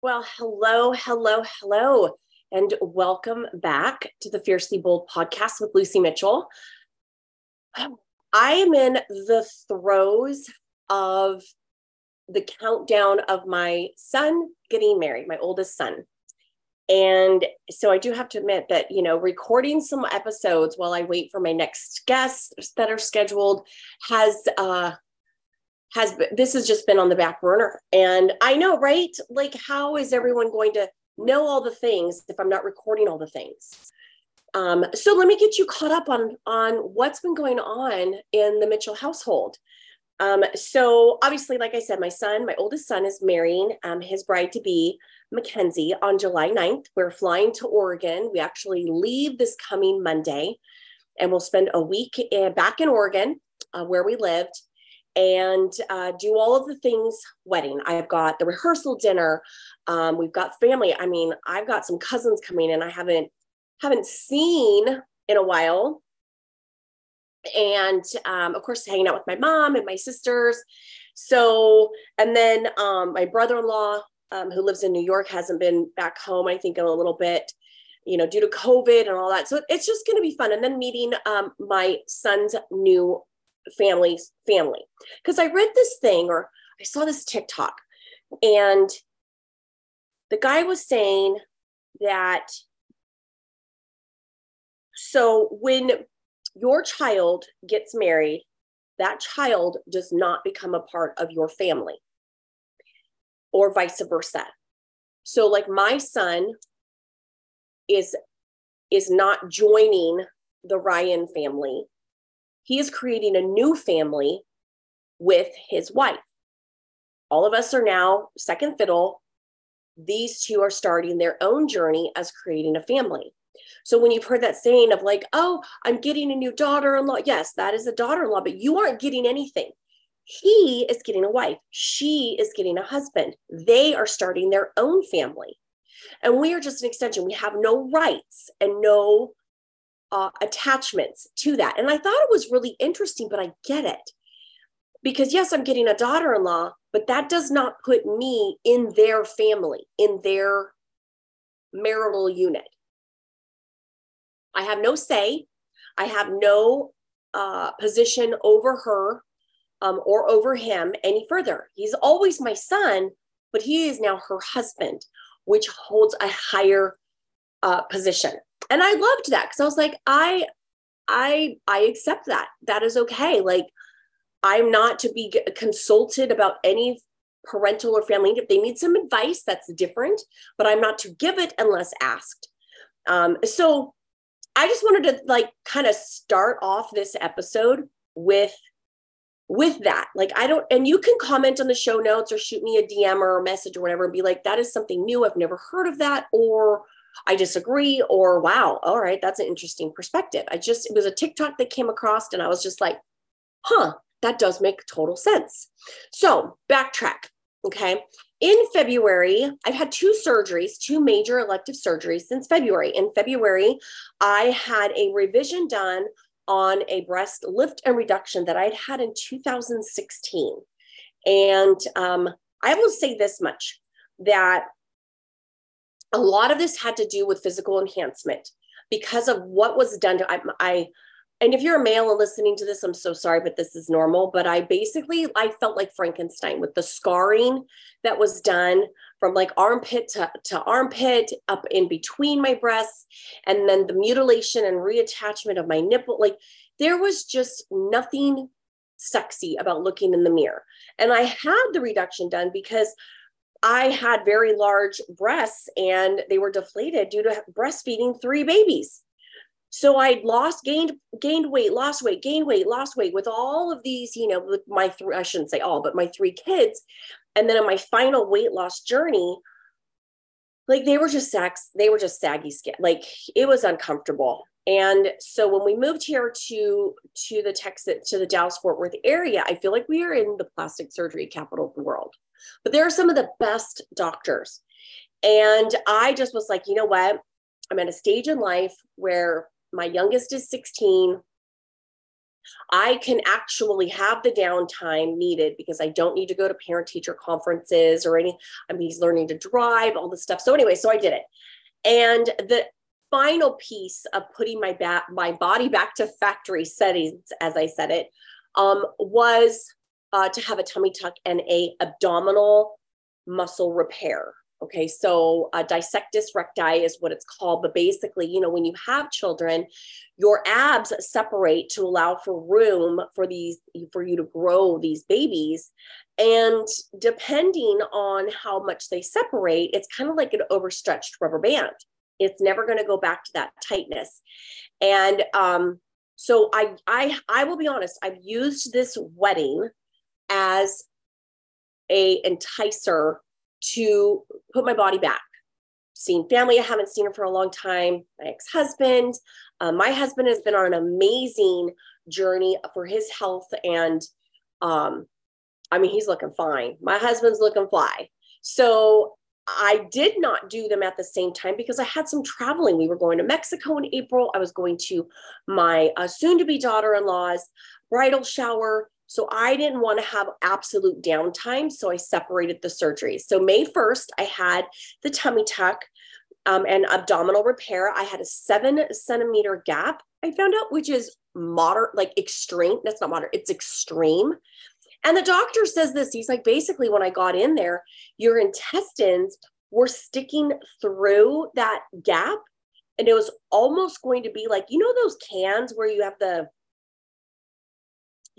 Well, hello, hello, hello, and welcome back to the Fiercely Bold podcast with Lucie Mitchell. I am in the throes of the countdown of my son getting married, my oldest son. And so I do have to admit that, you know, recording some episodes while I wait for my next guests that are scheduled has uh has this has just been on the back burner. And i know right? Like how is everyone going to know all the things if i'm not recording all the things? Um, so let me get you caught up on on what's been going on in the mitchell household. Um, so obviously like i said my son my oldest son is marrying um, his bride to be mackenzie on july 9th we're flying to oregon. We actually leave this coming monday and we'll spend a week in, back in oregon uh, where we lived and uh, do all of the things wedding. I've got the rehearsal dinner. Um, we've got family. I mean, I've got some cousins coming in I haven't haven't seen in a while. And um, of course, hanging out with my mom and my sisters. So, and then um, my brother-in-law, um, who lives in New York, hasn't been back home. I think in a little bit, you know, due to COVID and all that. So it's just going to be fun. And then meeting um, my son's new family's family. Because I read this thing or I saw this TikTok and the guy was saying that so when your child gets married, that child does not become a part of your family or vice versa. So like my son is is not joining the Ryan family he is creating a new family with his wife. All of us are now second fiddle. These two are starting their own journey as creating a family. So when you've heard that saying of like, oh, I'm getting a new daughter in law, yes, that is a daughter in law, but you aren't getting anything. He is getting a wife. She is getting a husband. They are starting their own family. And we are just an extension. We have no rights and no uh, attachments to that. And I thought it was really interesting, but I get it. Because yes, I'm getting a daughter in law, but that does not put me in their family, in their marital unit. I have no say. I have no uh, position over her um, or over him any further. He's always my son, but he is now her husband, which holds a higher uh, position and i loved that because i was like i i i accept that. That is okay. Like i'm not to be consulted about any parental or family if they need some advice that's different but i'm not to give it unless asked. Um, so i just wanted to like kind of start off this episode with with that. Like i don't and you can comment on the show notes or shoot me a dm or a message or whatever and be like that is something new. I've never heard of that or I disagree, or wow, all right, that's an interesting perspective. I just, it was a TikTok that came across, and I was just like, huh, that does make total sense. So, backtrack. Okay. In February, I've had two surgeries, two major elective surgeries since February. In February, I had a revision done on a breast lift and reduction that I'd had in 2016. And um, I will say this much that a lot of this had to do with physical enhancement because of what was done to I, I and if you're a male and listening to this i'm so sorry but this is normal but i basically i felt like frankenstein with the scarring that was done from like armpit to, to armpit up in between my breasts and then the mutilation and reattachment of my nipple like there was just nothing sexy about looking in the mirror. And i had the reduction done because I had very large breasts and they were deflated due to breastfeeding three babies. So I lost, gained, gained weight, lost weight, gained weight, lost weight with all of these, you know, with my three, I shouldn't say all, but my three kids. And then in my final weight loss journey, like they were just sex, they were just saggy skin. Like it was uncomfortable. And so when we moved here to to the Texas to the Dallas Fort Worth area, I feel like we are in the plastic surgery capital of the world. But there are some of the best doctors. And I just was like, you know what? I'm at a stage in life where my youngest is 16. I can actually have the downtime needed because I don't need to go to parent teacher conferences or any. I mean, he's learning to drive, all this stuff. So anyway, so I did it. And the final piece of putting my back my body back to factory settings, as I said it, um, was uh, to have a tummy tuck and a abdominal muscle repair. Okay, so uh, dissectus recti is what it's called. But basically, you know, when you have children, your abs separate to allow for room for these for you to grow these babies. And depending on how much they separate, it's kind of like an overstretched rubber band. It's never going to go back to that tightness. And um, so I I I will be honest, I've used this wedding as a enticer to put my body back. Seen family I haven't seen her for a long time. My ex-husband, uh, my husband has been on an amazing journey for his health, and um, I mean he's looking fine. My husband's looking fly. So I did not do them at the same time because I had some traveling. We were going to Mexico in April. I was going to my uh, soon to be daughter in law's bridal shower. So I didn't want to have absolute downtime. So I separated the surgeries. So May 1st, I had the tummy tuck um, and abdominal repair. I had a seven centimeter gap, I found out, which is moderate, like extreme. That's not moderate, it's extreme. And the doctor says this he's like, basically, when I got in there, your intestines were sticking through that gap. And it was almost going to be like, you know, those cans where you have the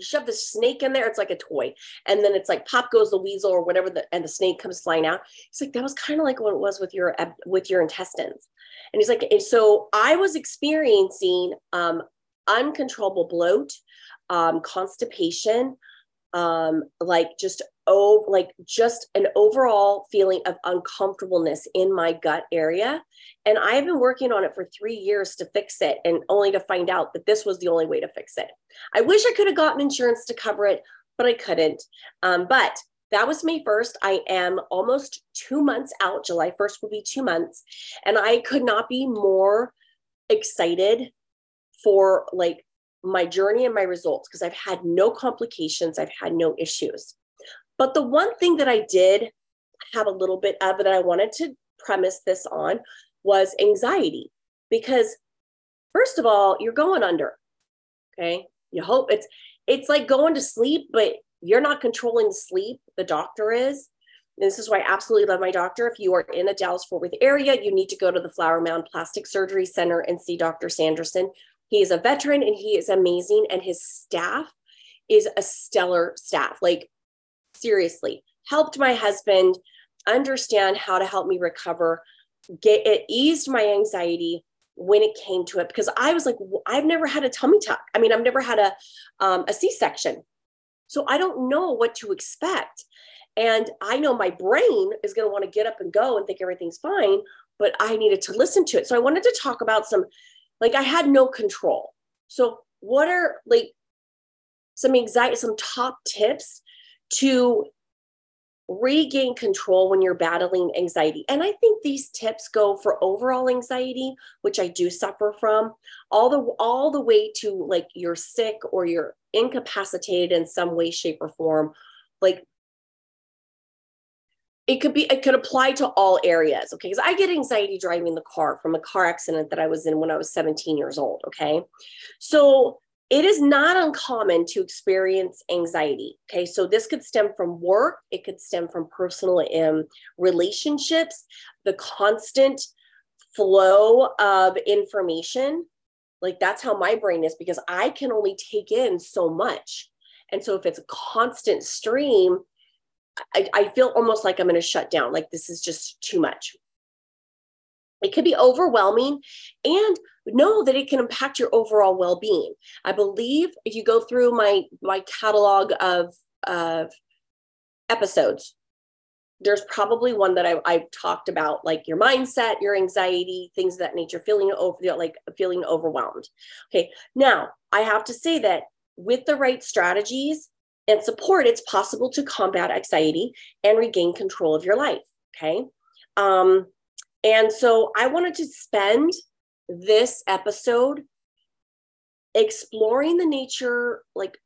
you shove the snake in there, it's like a toy. And then it's like pop goes the weasel or whatever, the, and the snake comes flying out. He's like, that was kind of like what it was with your with your intestines. And he's like, and so I was experiencing um, uncontrollable bloat, um, constipation, um, like just oh, like just an overall feeling of uncomfortableness in my gut area. And I've been working on it for three years to fix it, and only to find out that this was the only way to fix it. I wish I could have gotten insurance to cover it, but I couldn't. Um, but that was May 1st. I am almost two months out. July 1st will be two months. And I could not be more excited for like my journey and my results because I've had no complications, I've had no issues. But the one thing that I did have a little bit of that I wanted to premise this on was anxiety. Because first of all, you're going under. Okay. You hope it's it's like going to sleep, but you're not controlling sleep. The doctor is. And this is why I absolutely love my doctor. If you are in the Dallas Fort Worth area, you need to go to the Flower Mound Plastic Surgery Center and see Dr. Sanderson. He is a veteran and he is amazing, and his staff is a stellar staff. Like, seriously, helped my husband understand how to help me recover. Get it eased my anxiety when it came to it because I was like, I've never had a tummy tuck. I mean, I've never had a um, a C section, so I don't know what to expect. And I know my brain is going to want to get up and go and think everything's fine, but I needed to listen to it. So I wanted to talk about some like I had no control. So, what are like some anxiety, some top tips to regain control when you're battling anxiety? And I think these tips go for overall anxiety, which I do suffer from, all the all the way to like you're sick or you're incapacitated in some way, shape, or form. Like it could be it could apply to all areas okay? Because i get anxiety driving the car from a car accident that i was in when i was 17 years old okay? So it is not uncommon to experience anxiety okay? So this could stem from work it could stem from personal um, relationships the constant flow of information. Like that's how my brain is because i can only take in so much. And so if it's a constant stream I, I feel almost like I'm going to shut down. Like this is just too much. It could be overwhelming and know that it can impact your overall well-being. I believe if you go through my my catalog of of episodes, there's probably one that I, I've talked about, like your mindset, your anxiety, things of that nature, feeling over, like feeling overwhelmed. Okay, now I have to say that with the right strategies, and support, it's possible to combat anxiety and regain control of your life. Okay. Um, and so I wanted to spend this episode exploring the nature, like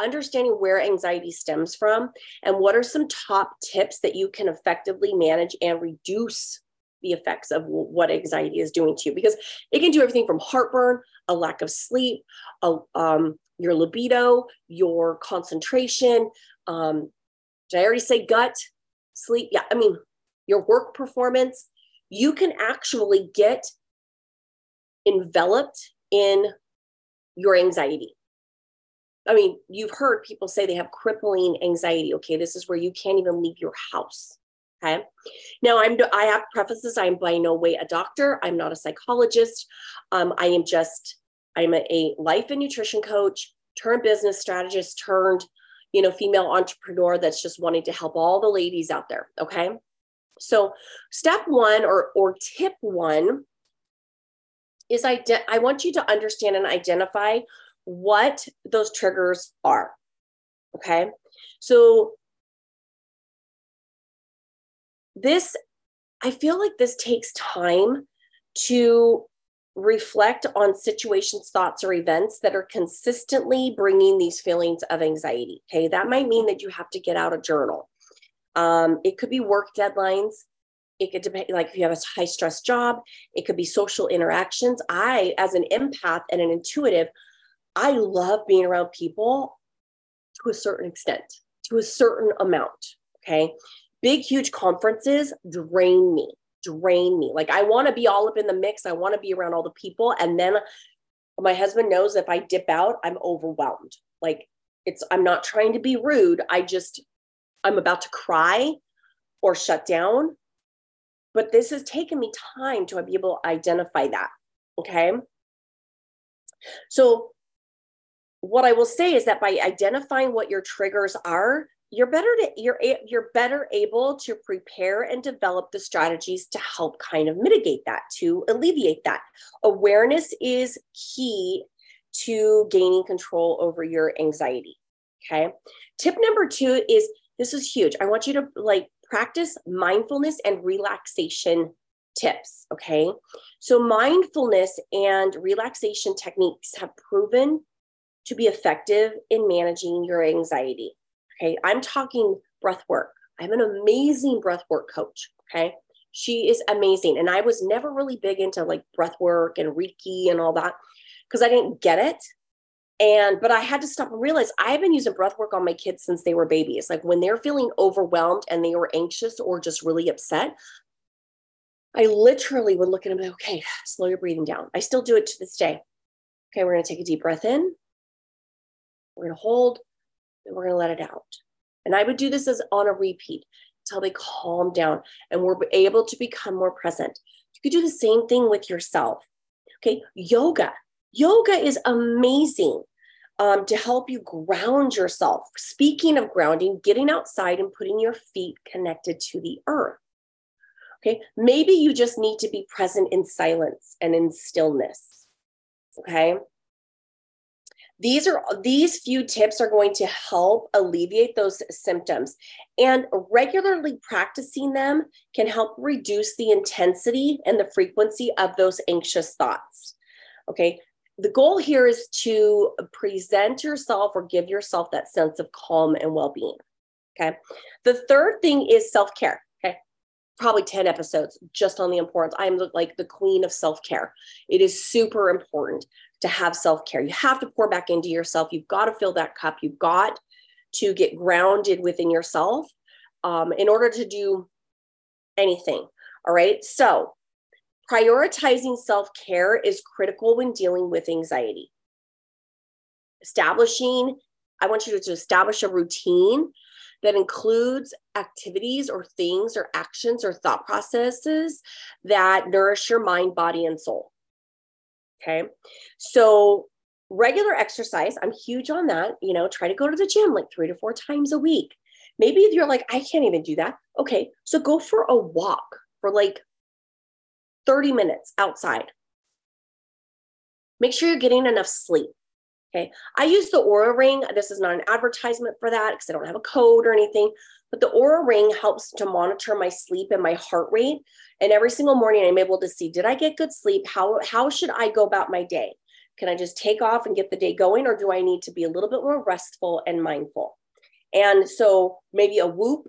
understanding where anxiety stems from and what are some top tips that you can effectively manage and reduce the effects of what anxiety is doing to you because it can do everything from heartburn a lack of sleep a, um, your libido your concentration um, did i already say gut sleep yeah i mean your work performance you can actually get enveloped in your anxiety I mean, you've heard people say they have crippling anxiety. Okay, this is where you can't even leave your house. Okay. Now I'm I have prefaces. I'm by no way a doctor. I'm not a psychologist. Um, I am just I'm a, a life and nutrition coach, turned business strategist, turned, you know, female entrepreneur that's just wanting to help all the ladies out there. Okay. So step one or or tip one is I, I want you to understand and identify what those triggers are. Okay. So this, I feel like this takes time to reflect on situations, thoughts, or events that are consistently bringing these feelings of anxiety. Okay. That might mean that you have to get out a journal. Um, it could be work deadlines. It could depend, like if you have a high stress job, it could be social interactions. I, as an empath and an intuitive, I love being around people to a certain extent, to a certain amount. Okay. Big, huge conferences drain me, drain me. Like I want to be all up in the mix. I want to be around all the people. And then my husband knows if I dip out, I'm overwhelmed. Like it's, I'm not trying to be rude. I just, I'm about to cry or shut down. But this has taken me time to be able to identify that. Okay. So what I will say is that by identifying what your triggers are, you're better to you're you're better able to prepare and develop the strategies to help kind of mitigate that to alleviate that. Awareness is key to gaining control over your anxiety okay? Tip number 2 is this is huge. I want you to like practice mindfulness and relaxation tips okay? So mindfulness and relaxation techniques have proven to be effective in managing your anxiety. Okay. I'm talking breath work. I'm an amazing breath work coach. Okay. She is amazing. And I was never really big into like breath work and Reiki and all that because I didn't get it. And, but I had to stop and realize I have been using breath work on my kids since they were babies. Like when they're feeling overwhelmed and they were anxious or just really upset, I literally would look at them and okay, slow your breathing down. I still do it to this day. Okay, we're going to take a deep breath in. We're going to hold and we're going to let it out. And I would do this as on a repeat until they calm down and we're able to become more present. You could do the same thing with yourself. Okay. Yoga. Yoga is amazing um, to help you ground yourself. Speaking of grounding, getting outside and putting your feet connected to the earth. Okay. Maybe you just need to be present in silence and in stillness. Okay these are these few tips are going to help alleviate those symptoms. And regularly practicing them can help reduce the intensity and the frequency of those anxious thoughts. Okay? The goal here is to present yourself or give yourself that sense of calm and well-being. Okay? The third thing is self-care probably 10 episodes just on the importance i'm like the queen of self-care it is super important to have self care. You have to pour back into yourself. You've got to fill that cup. You've got to get grounded within yourself um, in order to do anything. All right. So, prioritizing self care is critical when dealing with anxiety. Establishing, I want you to establish a routine that includes activities or things or actions or thought processes that nourish your mind, body, and soul. Okay. So, regular exercise, I'm huge on that. You know, try to go to the gym like three to four times a week. Maybe you're like, I can't even do that. Okay. So, go for a walk for like 30 minutes outside. Make sure you're getting enough sleep. Okay. I use the Oura Ring. This is not an advertisement for that because I don't have a code or anything. But the Oura Ring helps to monitor my sleep and my heart rate. And every single morning, I'm able to see did I get good sleep? How, how should I go about my day? Can I just take off and get the day going, or do I need to be a little bit more restful and mindful? And so maybe a Whoop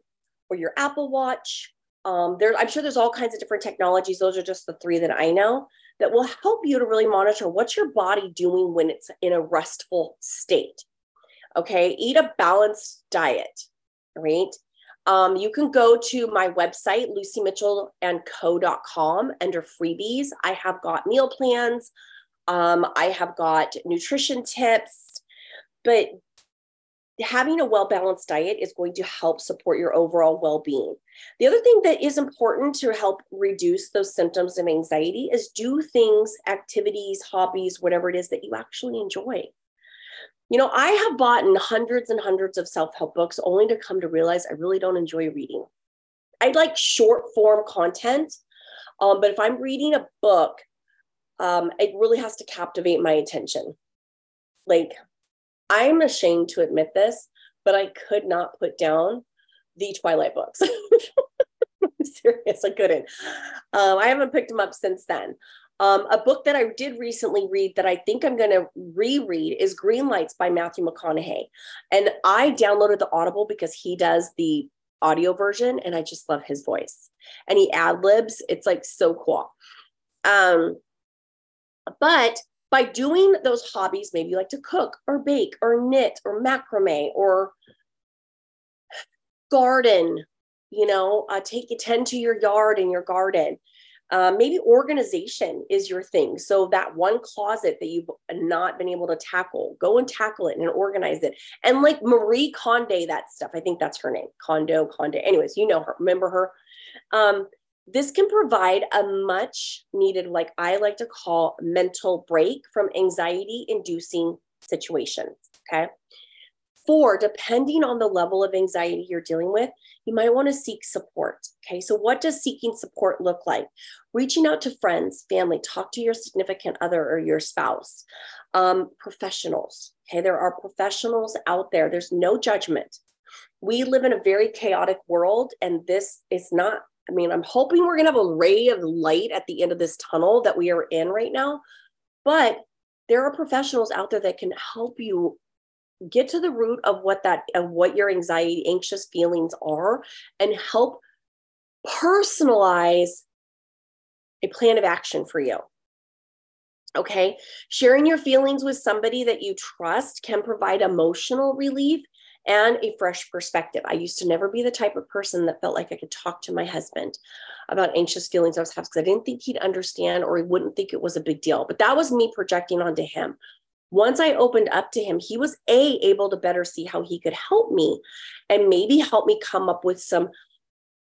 or your Apple Watch. Um, there, I'm sure there's all kinds of different technologies. Those are just the three that I know that will help you to really monitor what's your body doing when it's in a restful state. Okay, eat a balanced diet, right? Um, you can go to my website, lucymitchellandco.com under freebies. I have got meal plans. Um, I have got nutrition tips, but having a well balanced diet is going to help support your overall well being. The other thing that is important to help reduce those symptoms of anxiety is do things, activities, hobbies, whatever it is that you actually enjoy. You know, I have bought hundreds and hundreds of self help books only to come to realize I really don't enjoy reading. I like short form content, um, but if I'm reading a book, um, it really has to captivate my attention. Like, I'm ashamed to admit this, but I could not put down the Twilight books. I'm serious, I couldn't. Um, I haven't picked them up since then. Um, a book that I did recently read that I think I'm going to reread is Green Lights by Matthew McConaughey. And I downloaded the Audible because he does the audio version and I just love his voice. And he ad libs. It's like so cool. Um, but by doing those hobbies, maybe like to cook or bake or knit or macrame or garden, you know, uh, take tend to your yard and your garden. Uh, maybe organization is your thing. So that one closet that you've not been able to tackle, go and tackle it and organize it. And like Marie Kondo, that stuff. I think that's her name. Kondo, Kondo. Anyways, you know her. Remember her. Um, this can provide a much needed, like I like to call, mental break from anxiety inducing situations. Okay. Four, depending on the level of anxiety you're dealing with, you might want to seek support. Okay, so what does seeking support look like? Reaching out to friends, family, talk to your significant other or your spouse, um, professionals. Okay, there are professionals out there, there's no judgment. We live in a very chaotic world, and this is not. I mean, I'm hoping we're going to have a ray of light at the end of this tunnel that we are in right now, but there are professionals out there that can help you get to the root of what that of what your anxiety anxious feelings are and help personalize a plan of action for you. Okay? Sharing your feelings with somebody that you trust can provide emotional relief and a fresh perspective. I used to never be the type of person that felt like I could talk to my husband about anxious feelings I was having because I didn't think he'd understand or he wouldn't think it was a big deal. But that was me projecting onto him once I opened up to him, he was A, able to better see how he could help me and maybe help me come up with some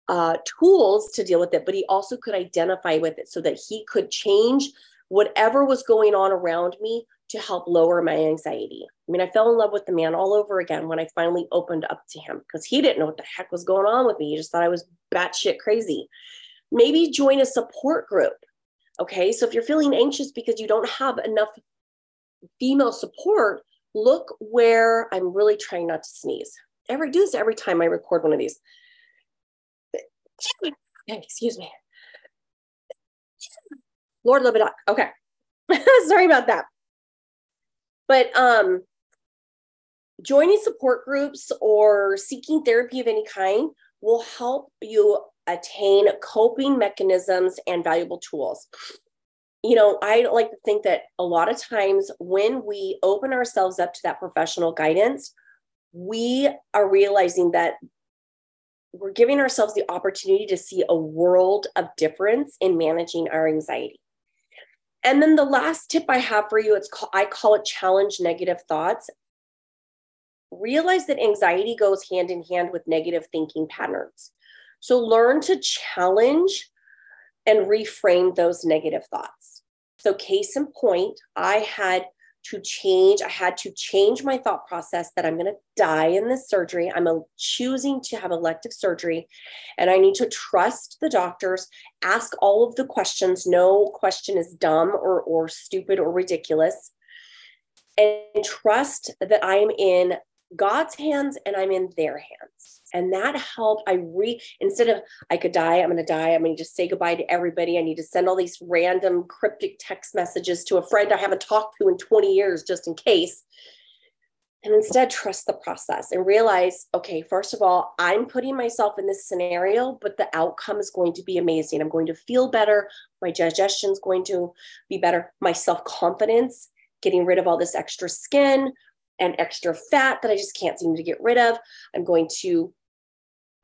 uh, tools to deal with it, but he also could identify with it so that he could change whatever was going on around me to help lower my anxiety. I mean, I fell in love with the man all over again when I finally opened up to him because he didn't know what the heck was going on with me. He just thought I was batshit crazy. Maybe join a support group. Okay. So if you're feeling anxious because you don't have enough female support, look where I'm really trying not to sneeze. Every do this every time I record one of these. Excuse me. Lord love it. Okay. Sorry about that. But um joining support groups or seeking therapy of any kind will help you attain coping mechanisms and valuable tools you know, I like to think that a lot of times when we open ourselves up to that professional guidance, we are realizing that we're giving ourselves the opportunity to see a world of difference in managing our anxiety. And then the last tip I have for you, it's called, I call it challenge negative thoughts. Realize that anxiety goes hand in hand with negative thinking patterns. So learn to challenge and reframe those negative thoughts. So, case in point, I had to change, I had to change my thought process that I'm going to die in this surgery. I'm choosing to have elective surgery, and I need to trust the doctors, ask all of the questions. No question is dumb or, or stupid or ridiculous, and trust that I'm in God's hands and I'm in their hands. And that helped. I re instead of I could die, I'm gonna die, I'm gonna just say goodbye to everybody. I need to send all these random cryptic text messages to a friend I haven't talked to in 20 years just in case. And instead trust the process and realize, okay, first of all, I'm putting myself in this scenario, but the outcome is going to be amazing. I'm going to feel better. My digestion is going to be better. My self-confidence, getting rid of all this extra skin, and extra fat that I just can't seem to get rid of. I'm going to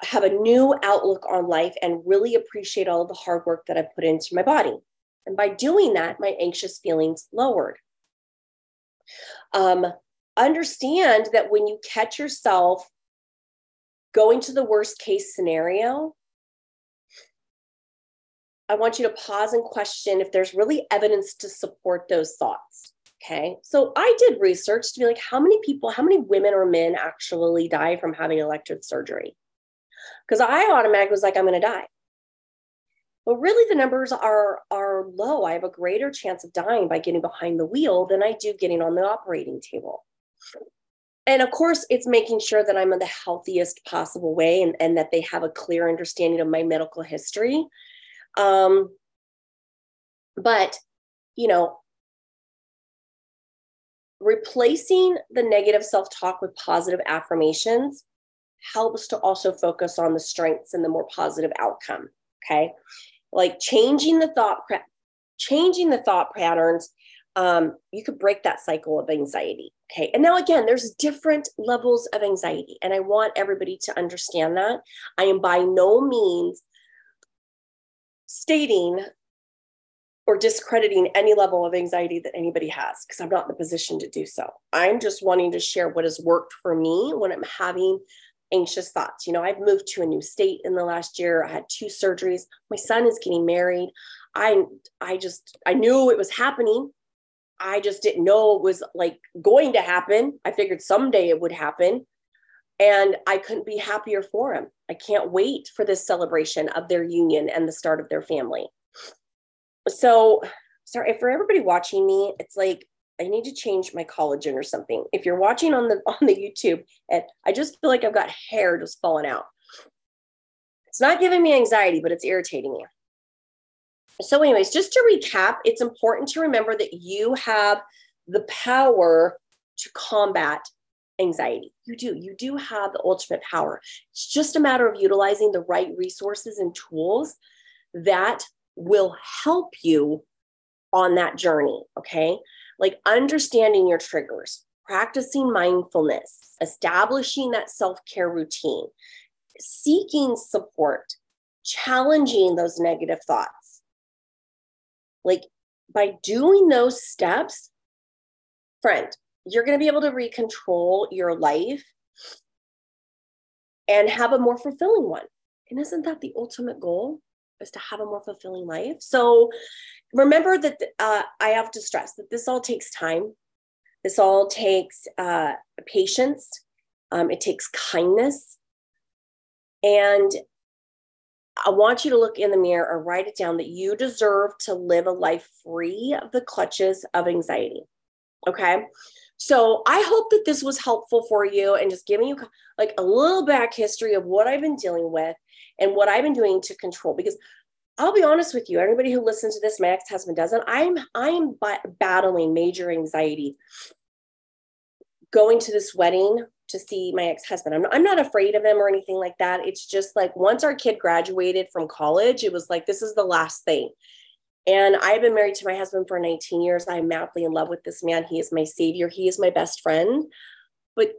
have a new outlook on life and really appreciate all of the hard work that I've put into my body. And by doing that, my anxious feelings lowered. Um, understand that when you catch yourself going to the worst case scenario, I want you to pause and question if there's really evidence to support those thoughts. Okay. So I did research to be like, how many people, how many women or men actually die from having elective surgery? Because I automatically was like, I'm going to die. But really, the numbers are are low. I have a greater chance of dying by getting behind the wheel than I do getting on the operating table. And of course, it's making sure that I'm in the healthiest possible way and, and that they have a clear understanding of my medical history. Um, but, you know, replacing the negative self talk with positive affirmations helps to also focus on the strengths and the more positive outcome. Okay. Like changing the thought, changing the thought patterns, um, you could break that cycle of anxiety. Okay. And now, again, there's different levels of anxiety. And I want everybody to understand that. I am by no means stating or discrediting any level of anxiety that anybody has because I'm not in the position to do so. I'm just wanting to share what has worked for me when I'm having anxious thoughts. You know, I've moved to a new state in the last year. I had two surgeries. My son is getting married. I I just I knew it was happening. I just didn't know it was like going to happen. I figured someday it would happen. And I couldn't be happier for him. I can't wait for this celebration of their union and the start of their family so sorry for everybody watching me it's like i need to change my collagen or something. If you're watching on the on the youtube and i just feel like i've got hair just falling out. It's not giving me anxiety but it's irritating me. So anyways just to recap it's important to remember that you have the power to combat anxiety. You do. You do have the ultimate power. It's just a matter of utilizing the right resources and tools that will help you on that journey. Okay. Like understanding your triggers, practicing mindfulness, establishing that self care routine, seeking support, challenging those negative thoughts. Like by doing those steps, friend, you're going to be able to recontrol your life and have a more fulfilling one. And isn't that the ultimate goal? Is to have a more fulfilling life. So remember that uh, I have to stress that this all takes time. This all takes uh, patience. Um, it takes kindness. And I want you to look in the mirror or write it down that you deserve to live a life free of the clutches of anxiety. Okay. So I hope that this was helpful for you and just giving you like a little back history of what I've been dealing with and what I've been doing to control. Because I'll be honest with you, everybody who listens to this, my ex-husband doesn't. I'm I'm battling major anxiety going to this wedding to see my ex-husband. I'm not, I'm not afraid of him or anything like that. It's just like once our kid graduated from college, it was like this is the last thing. And I've been married to my husband for 19 years. I'm madly in love with this man. He is my savior. He is my best friend. But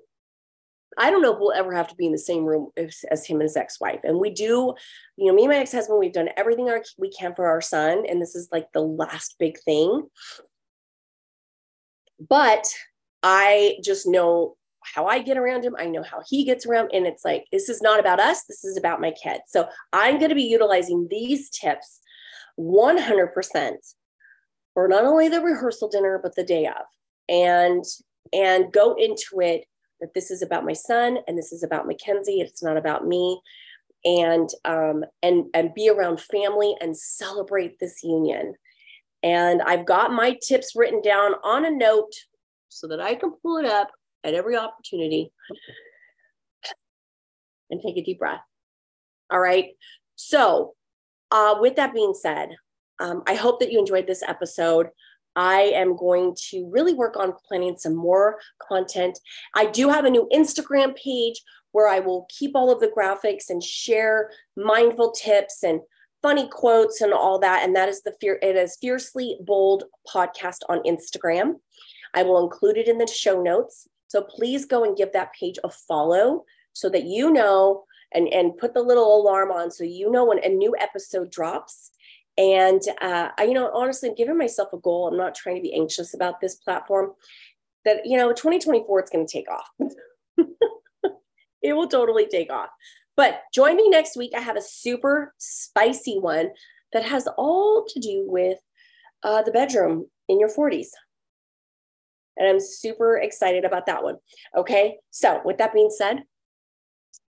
I don't know if we'll ever have to be in the same room as, as him and his ex-wife. And we do, you know, me and my ex-husband, we've done everything our, we can for our son. And this is like the last big thing. But I just know how I get around him. I know how he gets around. And it's like, this is not about us. This is about my kid. So I'm going to be utilizing these tips 100% for not only the rehearsal dinner, but the day of. And and go into it that this is about my son and this is about Mackenzie. It's not about me. And um, and and be around family and celebrate this union. And I've got my tips written down on a note so that I can pull it up at every opportunity. and take a deep breath. All right. So, uh, with that being said, um, I hope that you enjoyed this episode. I am going to really work on planning some more content. I do have a new Instagram page where I will keep all of the graphics and share mindful tips and funny quotes and all that. And that is the fear, it is Fiercely Bold podcast on Instagram. I will include it in the show notes. So please go and give that page a follow so that you know and, and put the little alarm on so you know when a new episode drops. And uh, I, you know, honestly, I'm giving myself a goal. I'm not trying to be anxious about this platform. That you know, 2024, it's going to take off. it will totally take off. But join me next week. I have a super spicy one that has all to do with uh, the bedroom in your 40s. And I'm super excited about that one. Okay. So, with that being said,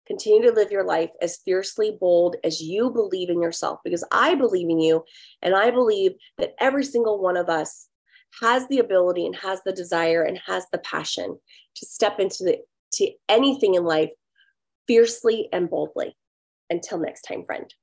continue to live your life as fiercely bold as you believe in yourself because I believe in you. And I believe that every single one of us has the ability and has the desire and has the passion to step into the to anything in life fiercely and boldly. Until next time, friend.